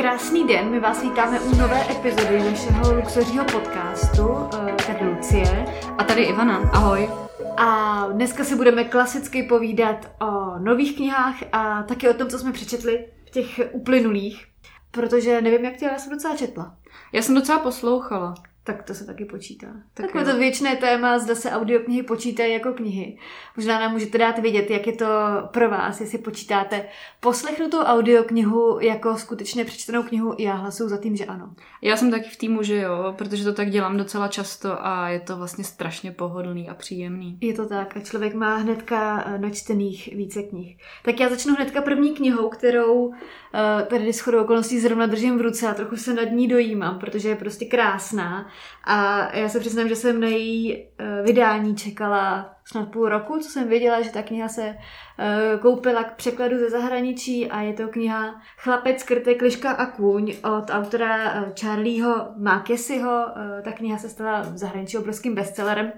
Krásný den, my vás vítáme u nové epizody našeho luxuřího podcastu. eh, Tady Lucie. A tady Ivana, ahoj. A dneska si budeme klasicky povídat o nových knihách a taky o tom, co jsme přečetli v těch uplynulých. Protože nevím, jak ty, ale jsem docela četla. Já jsem docela poslouchala. Tak to se taky počítá. Tak Takové to věčné téma, zda se audioknihy počítají jako knihy. Možná nám můžete dát vědět, jak je to pro vás, jestli počítáte poslechnutou audioknihu jako skutečně přečtenou knihu. Já hlasuju za tím, že ano. Já jsem taky v týmu, že jo, protože to tak dělám docela často a je to vlastně strašně pohodlný a příjemný. Je to tak a člověk má hnedka eh, načtených více knih. Tak já začnu hnedka první knihou, kterou eh, tady s chodou okolností zrovna držím v ruce a trochu se nad ní dojímám, protože je prostě krásná. A já se přiznám, že jsem na její eh, vydání čekala snad půl roku, co jsem věděla, že ta kniha se eh, koupila k překladu ze zahraničí a je to kniha Chlapec, krtek, liška a kůň od autora eh, Charlieho Mákesiho. Ta kniha se stala v zahraničí obrovským bestsellerem.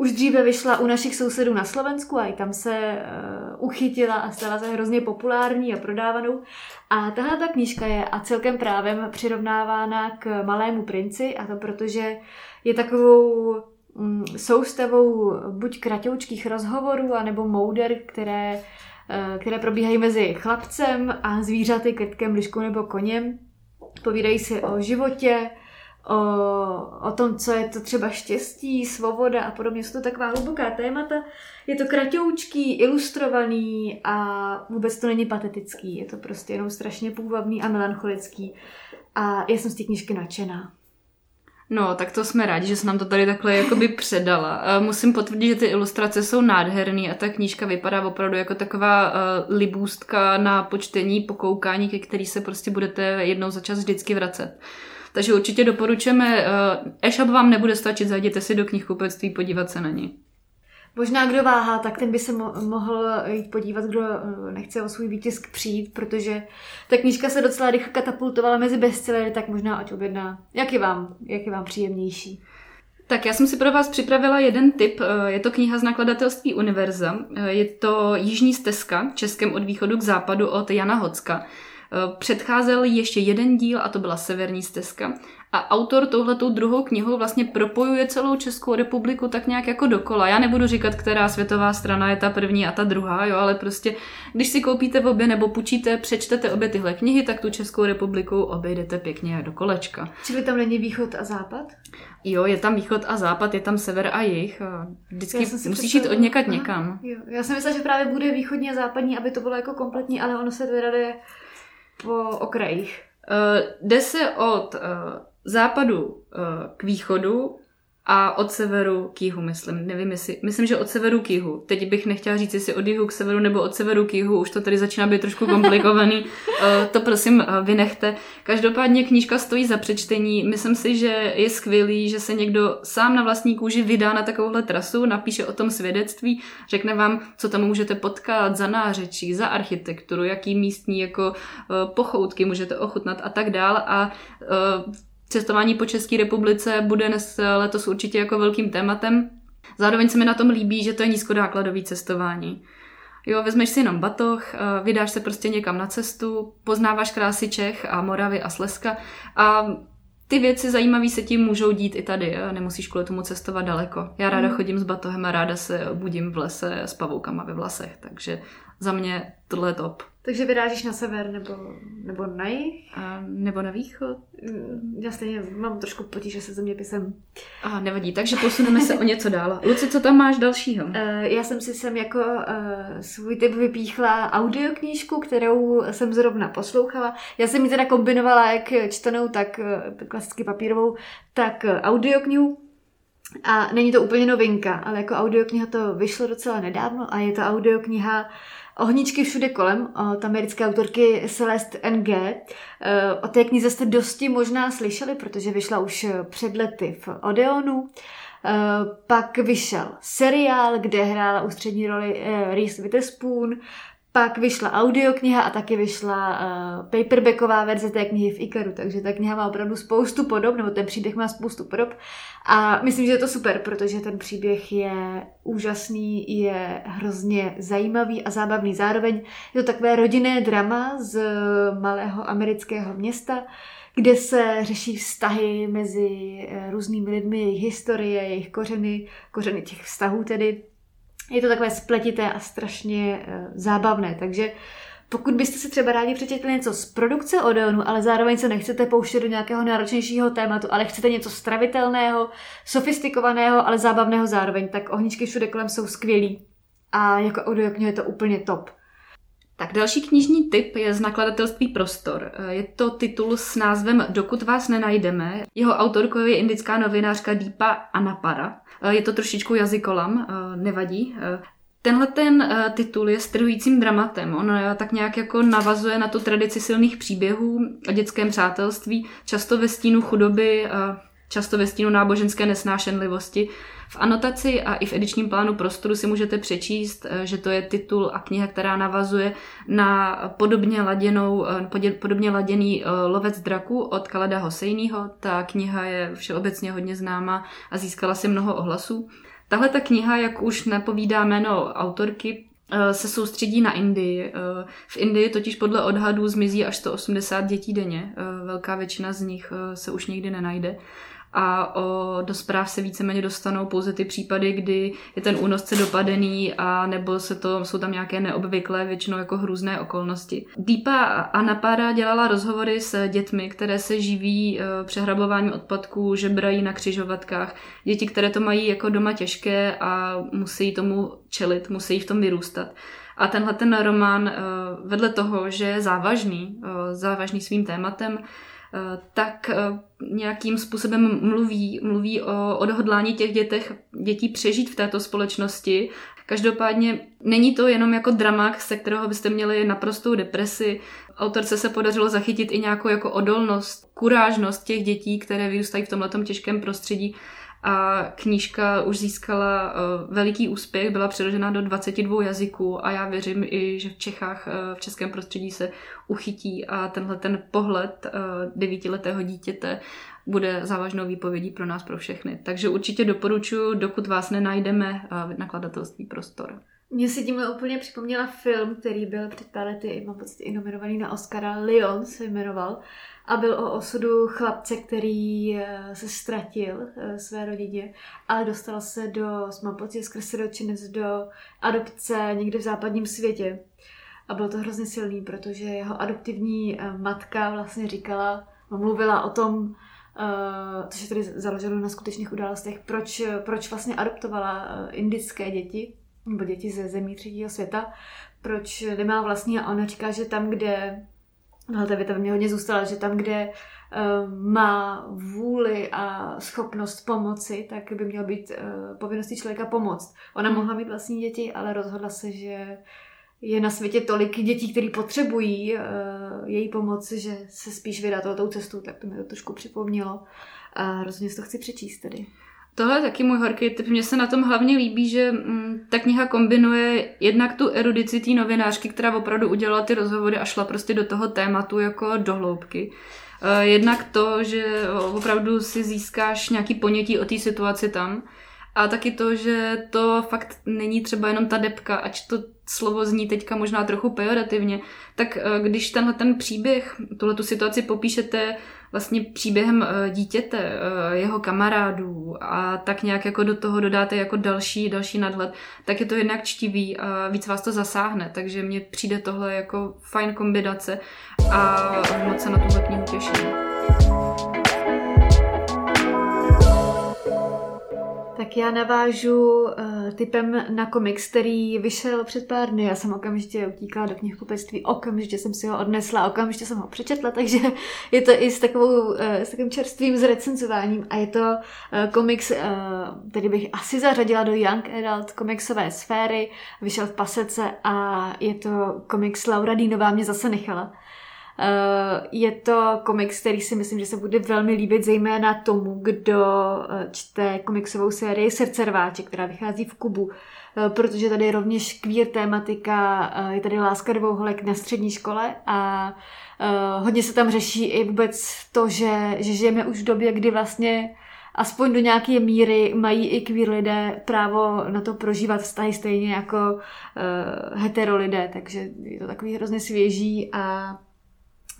Už dříve vyšla u našich sousedů na Slovensku a i tam se uh, uchytila a stala se hrozně populární a prodávanou. A tahle ta knížka je a celkem právem přirovnávána k Malému princi a to protože je takovou mm, soustavou buď kratoučkých rozhovorů, anebo mouder, které, eh, které probíhají mezi chlapcem a zvířaty, krtkem, liškou nebo koněm. Povídají si o životě, o, o tom, co je to třeba štěstí, svoboda a podobně. Jsou to taková hluboká témata. Je to kratoučký, ilustrovaný a vůbec to není patetický. Je to prostě jenom strašně půvabný a melancholický. A já jsem z té knížky nadšená. No, tak to jsme rádi, že se nám to tady takhle jakoby předala. A Musím potvrdit, že ty ilustrace jsou nádherný a ta knížka vypadá opravdu jako taková uh, libůstka na počtení, pokoukání, ke který se prostě budete jednou za čas vždycky vracet. Takže určitě doporučujeme, uh, e-shop vám nebude stačit, zajděte si do knihkupectví, podívat se na ní. Možná kdo váhá, tak ten by se mo- mohl jít podívat, kdo eh, nechce o svůj výtisk přijít, protože ta knížka se docela rychle katapultovala mezi bestsellery, tak možná ať objedná. Jak je vám, jak je vám příjemnější? Tak já jsem si pro vás připravila jeden tip. Eh, Je to kniha z nakladatelství Univerza. Eh, Je to Jižní stezka, českém od východu k západu od Jana Hocka. Eh, Předcházel ještě jeden díl a to byla Severní stezka. A autor touhletou druhou knihou vlastně propojuje celou Českou republiku tak nějak jako dokola. Já nebudu říkat, která světová strana je ta první a ta druhá, jo, ale prostě když si koupíte obě nebo půjčíte, přečtete obě tyhle knihy, tak tu Českou republiku obejdete pěkně do kolečka. Čili tam není východ a západ? Jo, je tam východ a západ, je tam sever a jih. a Vždycky jsem si musíš jít představila- od někat Aha, někam. Jo. Já jsem myslela, že právě bude východní a západní, aby to bylo jako kompletní, ale ono se teda jde po okrajích. Uh, jde se od uh, západu uh, k východu a od severu k jihu, myslím. Nevím, jestli, myslím, že od severu k jihu. Teď bych nechtěla říct, jestli od jihu k severu nebo od severu k jihu, už to tady začíná být trošku komplikovaný. Uh, to prosím uh, vynechte. Každopádně knížka stojí za přečtení. Myslím si, že je skvělý, že se někdo sám na vlastní kůži vydá na takovouhle trasu, napíše o tom svědectví, řekne vám, co tam můžete potkat za nářečí, za architekturu, jaký místní jako uh, pochoutky můžete ochutnat a tak dál. A cestování po České republice bude dnes letos určitě jako velkým tématem. Zároveň se mi na tom líbí, že to je nízkonákladový cestování. Jo, vezmeš si jenom batoh, eh, vydáš se prostě někam na cestu, poznáváš krásy Čech a Moravy a Slezska a ty věci zajímavé se tím můžou dít i tady, eh, nemusíš kvůli tomu cestovat daleko. Já ráda Mhm. chodím s batohem a ráda se budím v lese s pavoukama ve vlasech, takže za mě tohle je top. Takže vyrážíš na sever nebo, nebo na jih? A nebo na východ? Mm, Já stejně mám trošku potíže se zeměpisem. A nevadí, takže posuneme se o něco dál. Luci, co tam máš dalšího? Eh, Já jsem si sem jako uh, svůj typ vypíchla audioknížku, kterou jsem zrovna poslouchala. Já jsem ji teda kombinovala jak čtenou, tak eh, klasicky papírovou, tak audioknihu. A není to úplně novinka, ale jako audiokniha to vyšlo docela nedávno a je to audiokniha Ohničky všude kolem od americké autorky Celeste N.G. Eh, O té knize jste dosti možná slyšeli, protože vyšla už před lety v Odeonu. Eh, Pak vyšel seriál, kde hrála ústřední roli Reese Witherspoon. Pak vyšla audiokniha a taky vyšla uh, paperbacková verze té knihy v Ikaru, takže ta kniha má opravdu spoustu podob, nebo ten příběh má spoustu podob. A myslím, že je to super, protože ten příběh je úžasný, je hrozně zajímavý a zábavný. Zároveň je to takové rodinné drama z malého amerického města, kde se řeší vztahy mezi eh, různými lidmi, jejich historie, jejich kořeny, kořeny těch vztahů tedy. Je to takové spletité a strašně uh, zábavné, takže pokud byste si třeba rádi přečetli něco z produkce Odeonu, ale zároveň se nechcete pouštět do nějakého náročnějšího tématu, ale chcete něco stravitelného, sofistikovaného, ale zábavného zároveň, tak ohničky všude kolem jsou skvělí. A jako audiokniha je to úplně top. Tak další knižní tip je z nakladatelství Prostor. Je to titul s názvem Dokud vás nenajdeme. Jeho autorkou je indická novinářka Deepa Anapara. Je to trošičku jazykolam, nevadí. Tenhle ten titul je strhujícím dramatem. On tak nějak jako navazuje na tu tradici silných příběhů o dětském přátelství, často ve stínu chudoby, často ve stínu náboženské nesnášenlivosti. V anotaci a i v edičním plánu prostoru si můžete přečíst, že to je titul a kniha, která navazuje na podobně, laděnou, podobně laděný Lovec draku od Kaleda Hosejního. Ta kniha je všeobecně hodně známa a získala si mnoho ohlasů. Tahle ta kniha, jak už napovídá jméno autorky, eh, se soustředí na Indii. Eh, v Indii totiž podle odhadů zmizí až 180 dětí denně. Eh, velká většina z nich se už nikdy nenajde a o, do zpráv se víceméně dostanou pouze ty případy, kdy je ten únosce dopadený a nebo se to, jsou tam nějaké neobvyklé, většinou jako hrůzné okolnosti. Deepa Anapara dělala rozhovory s dětmi, které se živí e, přehrabováním odpadků, žebrají na křižovatkách. Děti, které to mají jako doma těžké a musí tomu čelit, musí v tom vyrůstat. A tenhle ten román e, vedle toho, že je závažný, e, závažný svým tématem, tak eh, nějakým způsobem mluví, mluví o odhodlání těch dětech, dětí přežít v této společnosti. Každopádně není to jenom jako drama, se kterého byste měli naprostou depresi. Autorce se podařilo zachytit i nějakou jako odolnost, kurážnost těch dětí, které vyrůstají v tomhle těžkém prostředí a knížka už získala uh, veliký úspěch, byla přeložena do 22 jazyků a já věřím i, že v Čechách, uh, v českém prostředí se uchytí a tenhle ten pohled uh, devítiletého dítěte bude závažnou výpovědí pro nás, pro všechny. Takže určitě doporučuji, dokud vás nenajdeme, uh, nakladatelství Prostor. Mně si tímhle úplně připomněla film, který byl před pár lety, mám pocit, i nominovaný na Oscara. Leon se jmenoval a byl o osudu chlapce, který eh, se ztratil eh, své rodině, ale dostal se do, mám pocit, skrz siročinec do adopce někde v západním světě. A bylo to hrozně silný, protože jeho adoptivní eh, matka vlastně říkala, mluvila o tom, což je tedy založeno na skutečných událostech, proč, proč vlastně adoptovala indické děti, nebo děti ze zemí třetího světa, proč nemá vlastní a ona říká, že tam, kde No, ta věta mě hodně zůstala, že tam, kde uh, má vůli a schopnost pomoci, tak by měl být uh, povinností člověka pomoct. Ona hmm. mohla mít vlastní děti, ale rozhodla se, že je na světě tolik dětí, které potřebují uh, její pomoc, že se spíš vydá tou cestou, tak to mi to trošku připomnělo. A rozhodně si to chci přečíst tedy. Tohle je taky můj horký typ. Mně se na tom hlavně líbí, že mm, ta kniha kombinuje jednak tu erudici té novinářky, která opravdu udělala ty rozhovory a šla prostě do toho tématu jako do hloubky. Uh, jednak to, že opravdu si získáš nějaký ponětí o té situaci tam. A taky to, že to fakt není třeba jenom ta depka, ať to slovo zní teďka možná trochu pejorativně, tak uh, když tenhle ten příběh, tuhle tu situaci popíšete vlastně příběhem eh, dítěte, eh, jeho kamarádů a tak nějak jako do toho dodáte jako další, další nadhled, tak je to jednak čtivý a víc vás to zasáhne, takže mně přijde tohle jako fajn kombinace a moc se na tuhle knihu těším. Tak já navážu uh, typem na komiks, který vyšel před pár dny. Já jsem okamžitě utíkala do knihkupectví, okamžitě jsem si ho odnesla, okamžitě jsem ho přečetla, takže je to i s, takovou, uh, s takovým čerstvým zrecenzováním a je to uh, komiks, uh, který bych asi zařadila do Young Adult komiksové sféry. Vyšel v pasece a je to komiks Laura Dínová mě zase nechala. Je to komiks, který si myslím, že se bude velmi líbit zejména tomu, kdo čte komiksovou sérii Srdce rváče, která vychází v Kubu. Protože tady je rovněž queer tématika, je tady láska dvou holek na střední škole a hodně se tam řeší i vůbec to, že, že žijeme už v době, kdy vlastně aspoň do nějaké míry mají i queer lidé právo na to prožívat vztahy stejně jako uh, hetero lidé, takže je to takový hrozně svěží a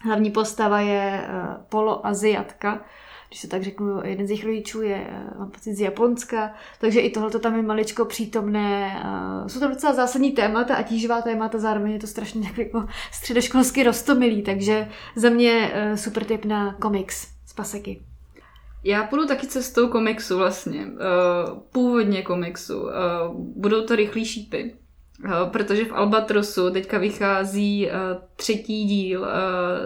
hlavní postava je uh, poloaziatka, když se tak řeknu, jeden z jejich rodičů je, uh, mám pocit, z Japonska, takže i tohle tam je maličko přítomné. Uh, jsou to docela zásadní témata a tíživá témata, zároveň je to strašně jako středoškolsky rostomilý, takže za mě super tip na komiks z paseky. Já půjdu taky cestou komiksu vlastně, původně komiksu. Budou to rychlí šípy, protože v Albatrosu teďka vychází uh, třetí díl uh,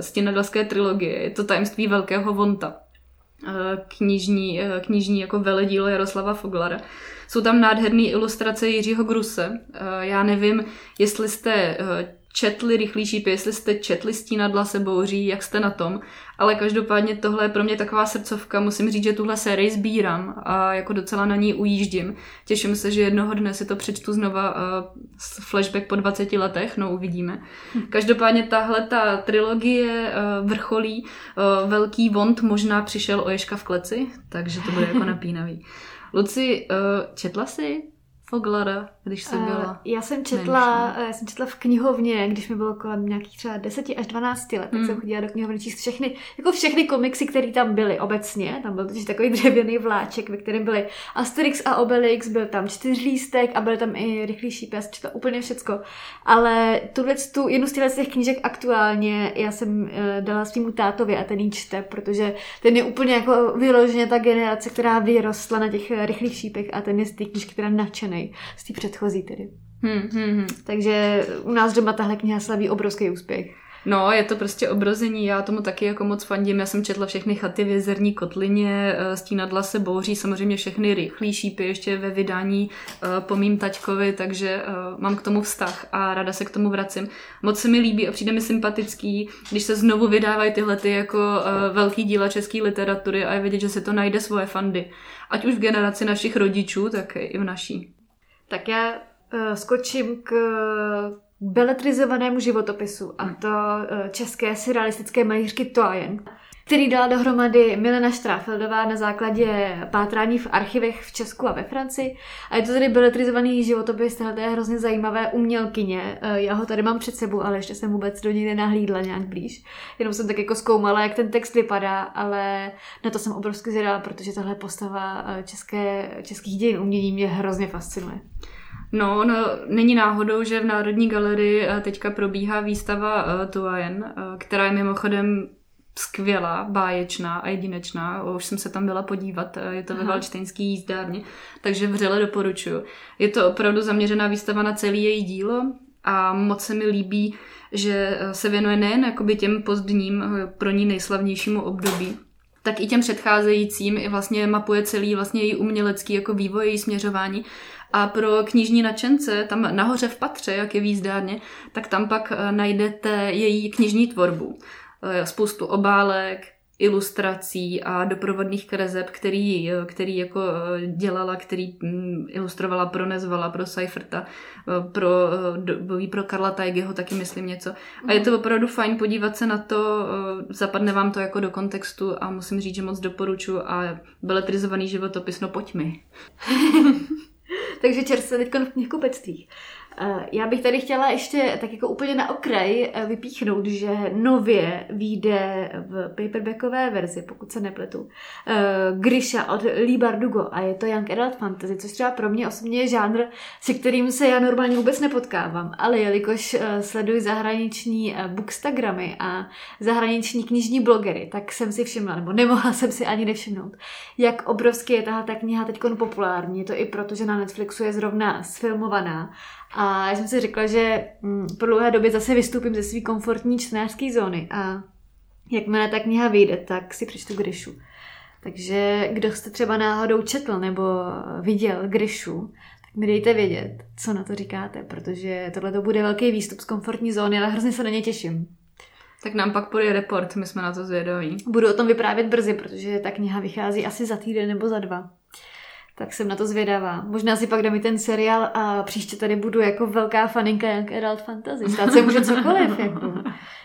stěnadalské trilogie. Je to tajemství velkého Vonta. Knižní, knižní jako veledílo Jaroslava Foglara. Jsou tam nádherné ilustrace Jiřího Gruse. Já nevím, jestli jste četli rychlý šípy, jestli jste četli Stínadla se bouří, jak jste na tom, ale každopádně tohle je pro mě taková srdcovka, musím říct, že tuhle sérii sbírám a jako docela na ní ujíždím. Těším se, že jednoho dne si to přečtu znova uh, flashback po 20 letech, no uvidíme. Hm. Každopádně tahle ta trilogie uh, vrcholí, uh, Velký vont možná přišel o Ježka v kleci, takže to bude jako napínavý. Luci, uh, četla jsi Foglara, když jsi eh, byla? Uh, já jsem četla, menší. já jsem četla v knihovně, když mi bylo kolem nějakých třeba 10 až 12 let, tak mm. jsem chodila do knihovny číst všechny, jako všechny komiksy, které tam byly obecně. Tam byl totiž takový dřevěný vláček, ve kterém byly Asterix a Obelix, byl tam čtyřlístek a byl tam i rychlý šíp, já jsem četla úplně všecko. Ale tuhle tu, jednu z těch knížek aktuálně já jsem uh, dala svýmu tátovi a ten ji čte, protože ten je úplně jako vyloženě ta generace, která vyrostla na těch rychlých šípech a ten je z té knížky teda nadšený z té předchozí tedy. Hmm, hmm, hmm. Takže u nás doma tahle kniha slaví obrovský úspěch. No, je to prostě obrození, já tomu taky jako moc fandím, já jsem četla všechny chaty v jezerní kotlině, eh, stínadla se bouří, samozřejmě všechny rychlý šípy ještě ve vydání eh, po mým taťkovi, takže eh, mám k tomu vztah a ráda se k tomu vracím. Moc se mi líbí a přijde mi sympatický, když se znovu vydávají tyhle ty jako velký díla české literatury a je vidět, že se to najde svoje fandy. Ať už v generaci našich rodičů, tak i v naší. Tak já uh, skočím k beletrizovanému životopisu, a to uh, české surrealistické malířky Toajen, který dala dohromady Milena Štráfeldová na základě pátrání v archivech v Česku a ve Francii. A je to tedy beletrizovaný životopis téhle hrozně zajímavé umělkyně. Eh, já ho tady mám před sebou, ale ještě jsem vůbec do něj nenahlídla nějak blíž. Jenom jsem tak jako zkoumala, jak ten text vypadá, ale na to jsem obrovsky zvědala, protože tahle postava české, českých dějin umění mě hrozně fascinuje. No, no, není náhodou, že v Národní galerii eh, teďka probíhá výstava uh, Tuajen, uh, která je mimochodem skvělá, báječná a jedinečná. Už jsem se tam byla podívat, je to Aha. ve Valčtejnský jízdárně, takže vřele doporučuju. Je to opravdu zaměřená výstava na celý její dílo a moc se mi líbí, že se věnuje nejen jakoby těm pozdním, pro ní nejslavnějšímu období, tak i těm předcházejícím i vlastně mapuje celý vlastně její umělecký jako vývoj, její směřování a pro knižní nadšence, tam nahoře v patře, jak je výzdárně, tak tam pak eh, najdete její knižní tvorbu. Eh, spoustu obálek, ilustrací a doprovodných kreseb, který, eh, který jako dělala, který mm, ilustrovala pro Nezvala, pro Seiferta, pro, pro Karla Tajgeho taky myslím něco. A je to mhm. opravdu fajn podívat se na to, zapadne vám to jako do kontextu a musím říct, že moc doporučuji a beletrizovaný životopis, no pojď mi. Takže čerstvě teď v knihkupectvích. Eh, já bych tady chtěla ještě tak jako úplně na okraj eh, vypíchnout, že nově vyjde v paperbackové verzi, pokud se nepletu, eh, Grisha od Lee Bardugo a je to Young Adult Fantasy, což třeba pro mě osobně je žánr, se kterým se já normálně vůbec nepotkávám, ale jelikož sleduji zahraniční bookstagramy a zahraniční knižní blogery, tak jsem si všimla, nebo nemohla jsem si ani nevšimnout, jak obrovský je tahle ta kniha teď populární. Je to i proto, že na Netflixu je zrovna sfilmovaná a já jsem si řekla, že mm, po dlouhé době zase vystoupím ze své komfortní čtenářské zóny a jakmile ta kniha vyjde, tak si přečtu Grishu. Takže kdo jste třeba náhodou četl nebo viděl Grishu, tak mi dejte vědět, co na to říkáte, protože tohle to bude velký výstup z komfortní zóny, ale hrozně se na ně těším. Tak nám pak podje report, my jsme na to zvědaví. Budu o tom vyprávět brzy, protože ta kniha vychází asi za týden nebo za dva. Tak jsem na to zvědavá. Možná si pak dám i ten seriál a příště tady budu jako velká faninka jak adult fantasy. Stát se může cokoliv. Jako.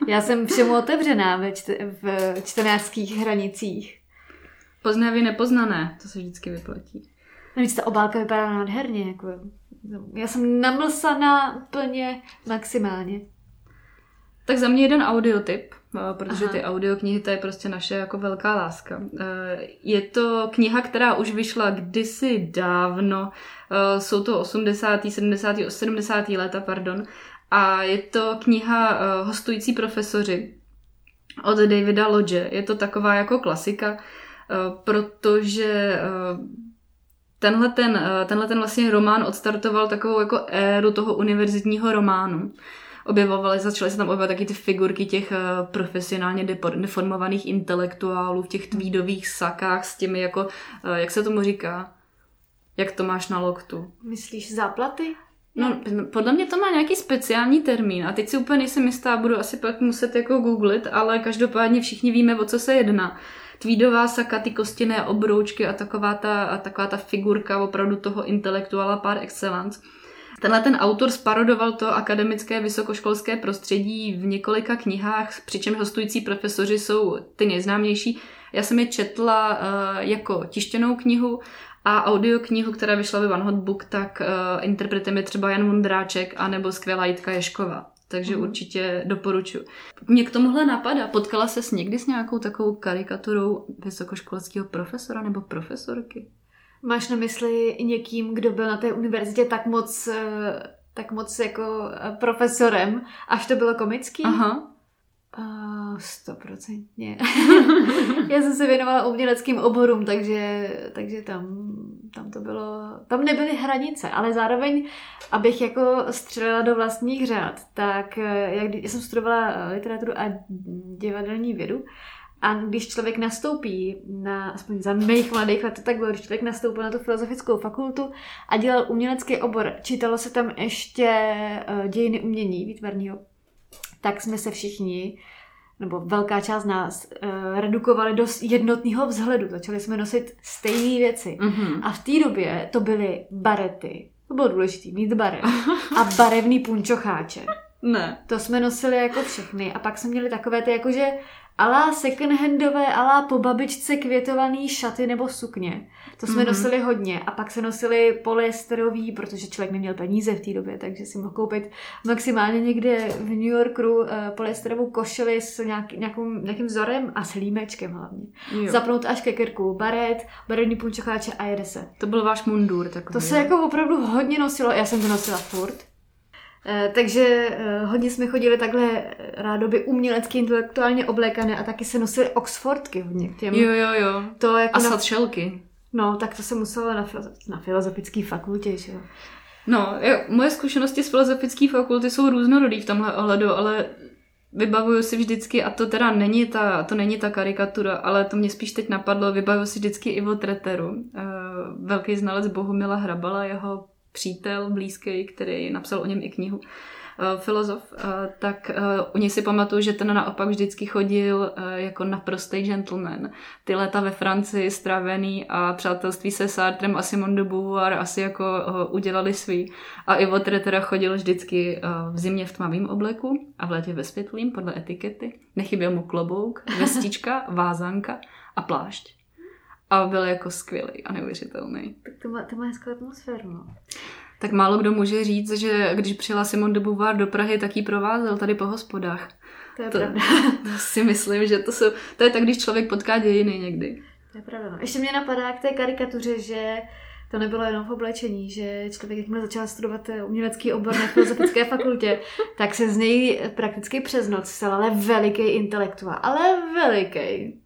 Já jsem všemu otevřená ve čte, v čtenářských hranicích. Poznavě nepoznané, to se vždycky vyplatí. Navíc ta obálka vypadá nádherně. Jako. Já jsem namlsaná plně maximálně. Tak za mě jeden audiotyp, protože Aha. ty audioknihy to je prostě naše jako velká láska. Eh, je to kniha, která už vyšla kdysi dávno, eh, jsou to 80., 70., 70. léta, pardon, a je to kniha Hostující profesoři od Davida Lodge. Je to taková jako klasika, protože tenhle ten, tenhle ten vlastně román odstartoval takovou jako éru toho univerzitního románu objevovaly, začaly se tam objevovat taky ty figurky těch eh, profesionálně deformovaných intelektuálů v těch tweedových sakách s těmi jako, eh, jak se tomu říká, jak to máš na loktu. Myslíš záplaty? No, podle mě to má nějaký speciální termín a teď si úplně nejsem jistá, budu asi pak muset jako googlit, ale každopádně všichni víme, o co se jedná. Tweedová saka, ty kostěné obroučky a taková ta, a taková ta figurka opravdu toho intelektuála par excellence. Tenhle ten autor sparodoval to akademické vysokoškolské prostředí v několika knihách, přičemž hostující profesoři jsou ty nejznámější. Já jsem je četla uh, jako tištěnou knihu a audioknihu, která vyšla ve One Hot Book, tak uh, interpretem je třeba Jan Mundráček anebo skvělá Jitka Ješkova. Takže mm. určitě doporučuji. Mě k tomuhle napadá. Potkala ses někdy s nějakou takovou karikaturou vysokoškolského profesora nebo profesorky? Máš na mysli někým, kdo byl na té univerzitě tak moc, eh, tak moc jako eh, profesorem, až to bylo komický? Aha. Stoprocentně. Já jsem se věnovala uměleckým oborům, takže, takže tam, tam to bylo, tam nebyly hranice, ale zároveň, abych jako střelila do vlastních řád, tak eh, jak, já jsem studovala literaturu a divadelní vědu, a když člověk nastoupí, na, aspoň za mých mladých let to tak bylo, když člověk nastoupil na tu filozofickou fakultu a dělal umělecký obor, čítalo se tam ještě uh, dějiny umění výtvarního, tak jsme se všichni, nebo velká část nás, uh, redukovali do jednotného vzhledu. Začali jsme nosit stejné věci. Mm-hmm. A v té době to byly barety. To bylo důležité, mít baret. A barevný punčocháče. Ne. To jsme nosili jako všechny. A pak jsme měli takové ty jakože alá secondhandové, alá po babičce květovaný šaty nebo sukně. To jsme mm-hmm. nosili hodně. A pak se nosili polyesterový, protože člověk neměl peníze v té době, takže si mohl koupit maximálně někde v New Yorku uh, polyesterovou košili s nějaký, nějakou, nějakým vzorem a s límečkem hlavně. Jo. Zapnout až ke krku, baret, barevný punčocháče a jede se. To byl váš mundur takový. To se jako opravdu hodně nosilo. Já jsem to nosila furt. Eh, takže eh, hodně jsme chodili takhle eh, rádoby umělecky, intelektuálně oblékané a taky se nosily Oxfordky hodně. Těm, jo, jo, jo. To jako a satšelky. No, tak to se muselo na, na filozofické fakultě, že jo. No, jo, moje zkušenosti z filozofické fakulty jsou různorodý v tomhle ohledu, ale vybavuju si vždycky, a to teda není ta, to není ta karikatura, ale to mě spíš teď napadlo, vybavuju si vždycky Ivo Treteru, velký znalec Bohumila Hrabala, jeho přítel blízký, který napsal o něm i knihu, eh, filozof, eh, tak eh, u něj si pamatuju, že ten naopak vždycky chodil jako naprostý gentleman. Ty léta ve Francii stravený a přátelství se Sartrem a Simone de Beauvoir asi jako udělali svý. A Ivo teda chodil vždycky v zimě v tmavém obleku a v létě ve světlým podle etikety. Nechyběl mu klobouk, vestička, vázanka a plášť a byl jako skvělý a neuvěřitelný. Tak to má, to má hezkou atmosféru, no. Tak málo kdo může říct, že když přijela Simon de Beauvoir do Prahy, tak jí provázel tady po hospodách. To je to, pravda. To si myslím, že to, jsou, to je tak, když člověk potká dějiny někdy. To je pravda. No. Ještě mě napadá k té karikatuře, že to nebylo jenom v oblečení, že člověk, jakmile začal studovat umělecký obor na filozofické fakultě, tak se z něj prakticky přes noc stal ale veliký intelektuál. Ale veliký.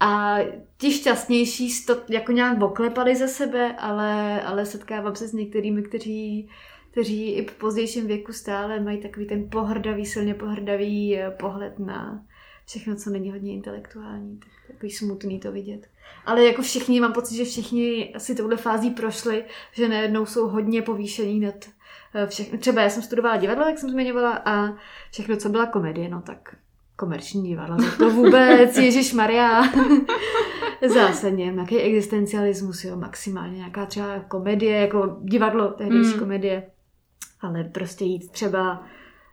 A ti šťastnější to jako nějak oklepali ze sebe, ale, ale setkávám se s některými, kteří, kteří i v pozdějším věku stále mají takový ten pohrdavý, silně pohrdavý eh, pohled na všechno, co není hodně intelektuální. Tak takový smutný to vidět. Ale jako všichni, mám pocit, že všichni asi touhle fází prošli, že najednou jsou hodně povýšení nad eh, všechno. Třeba já jsem studovala divadlo, jak jsem zmiňovala, a všechno, co byla komedie, no tak komerční divadla, tak to vůbec, Ježíš Maria. Zásadně, nějaký existencialismus, jo, maximálně nějaká třeba komedie, jako divadlo, tehdejší mm. komedie. Ale prostě jít třeba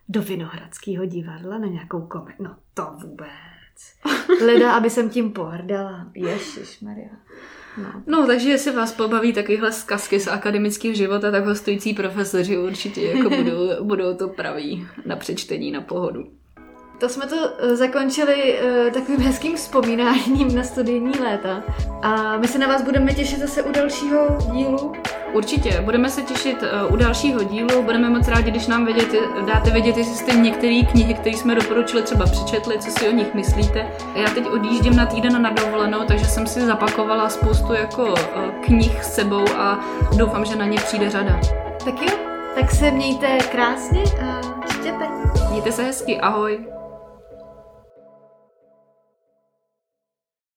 do Vinohradského divadla na nějakou komedii, no to vůbec. Leda, aby jsem tím pohrdala. Ježíš Maria. No. no, takže jestli vás pobaví takovýhle zkazky z akademického života, tak hostující profesoři určitě jako budou, budou to praví na přečtení na pohodu. To jsme to eh, zakončili uh, takovým hezkým vzpomínáním na studijní léta. A my se na vás budeme těšit zase u dalšího dílu. Určitě, budeme se těšit uh, u dalšího dílu, budeme moc rádi, když nám vědět, dáte vědět, jestli jste některé knihy, které jsme doporučili, třeba přečetli, co si o nich myslíte. Já teď odjíždím na týden na dovolenou, takže jsem si zapakovala spoustu jako uh, knih s sebou a doufám, že na ně přijde řada. Tak jo, tak se mějte krásně a čtěte. Mějte se hezky, ahoj.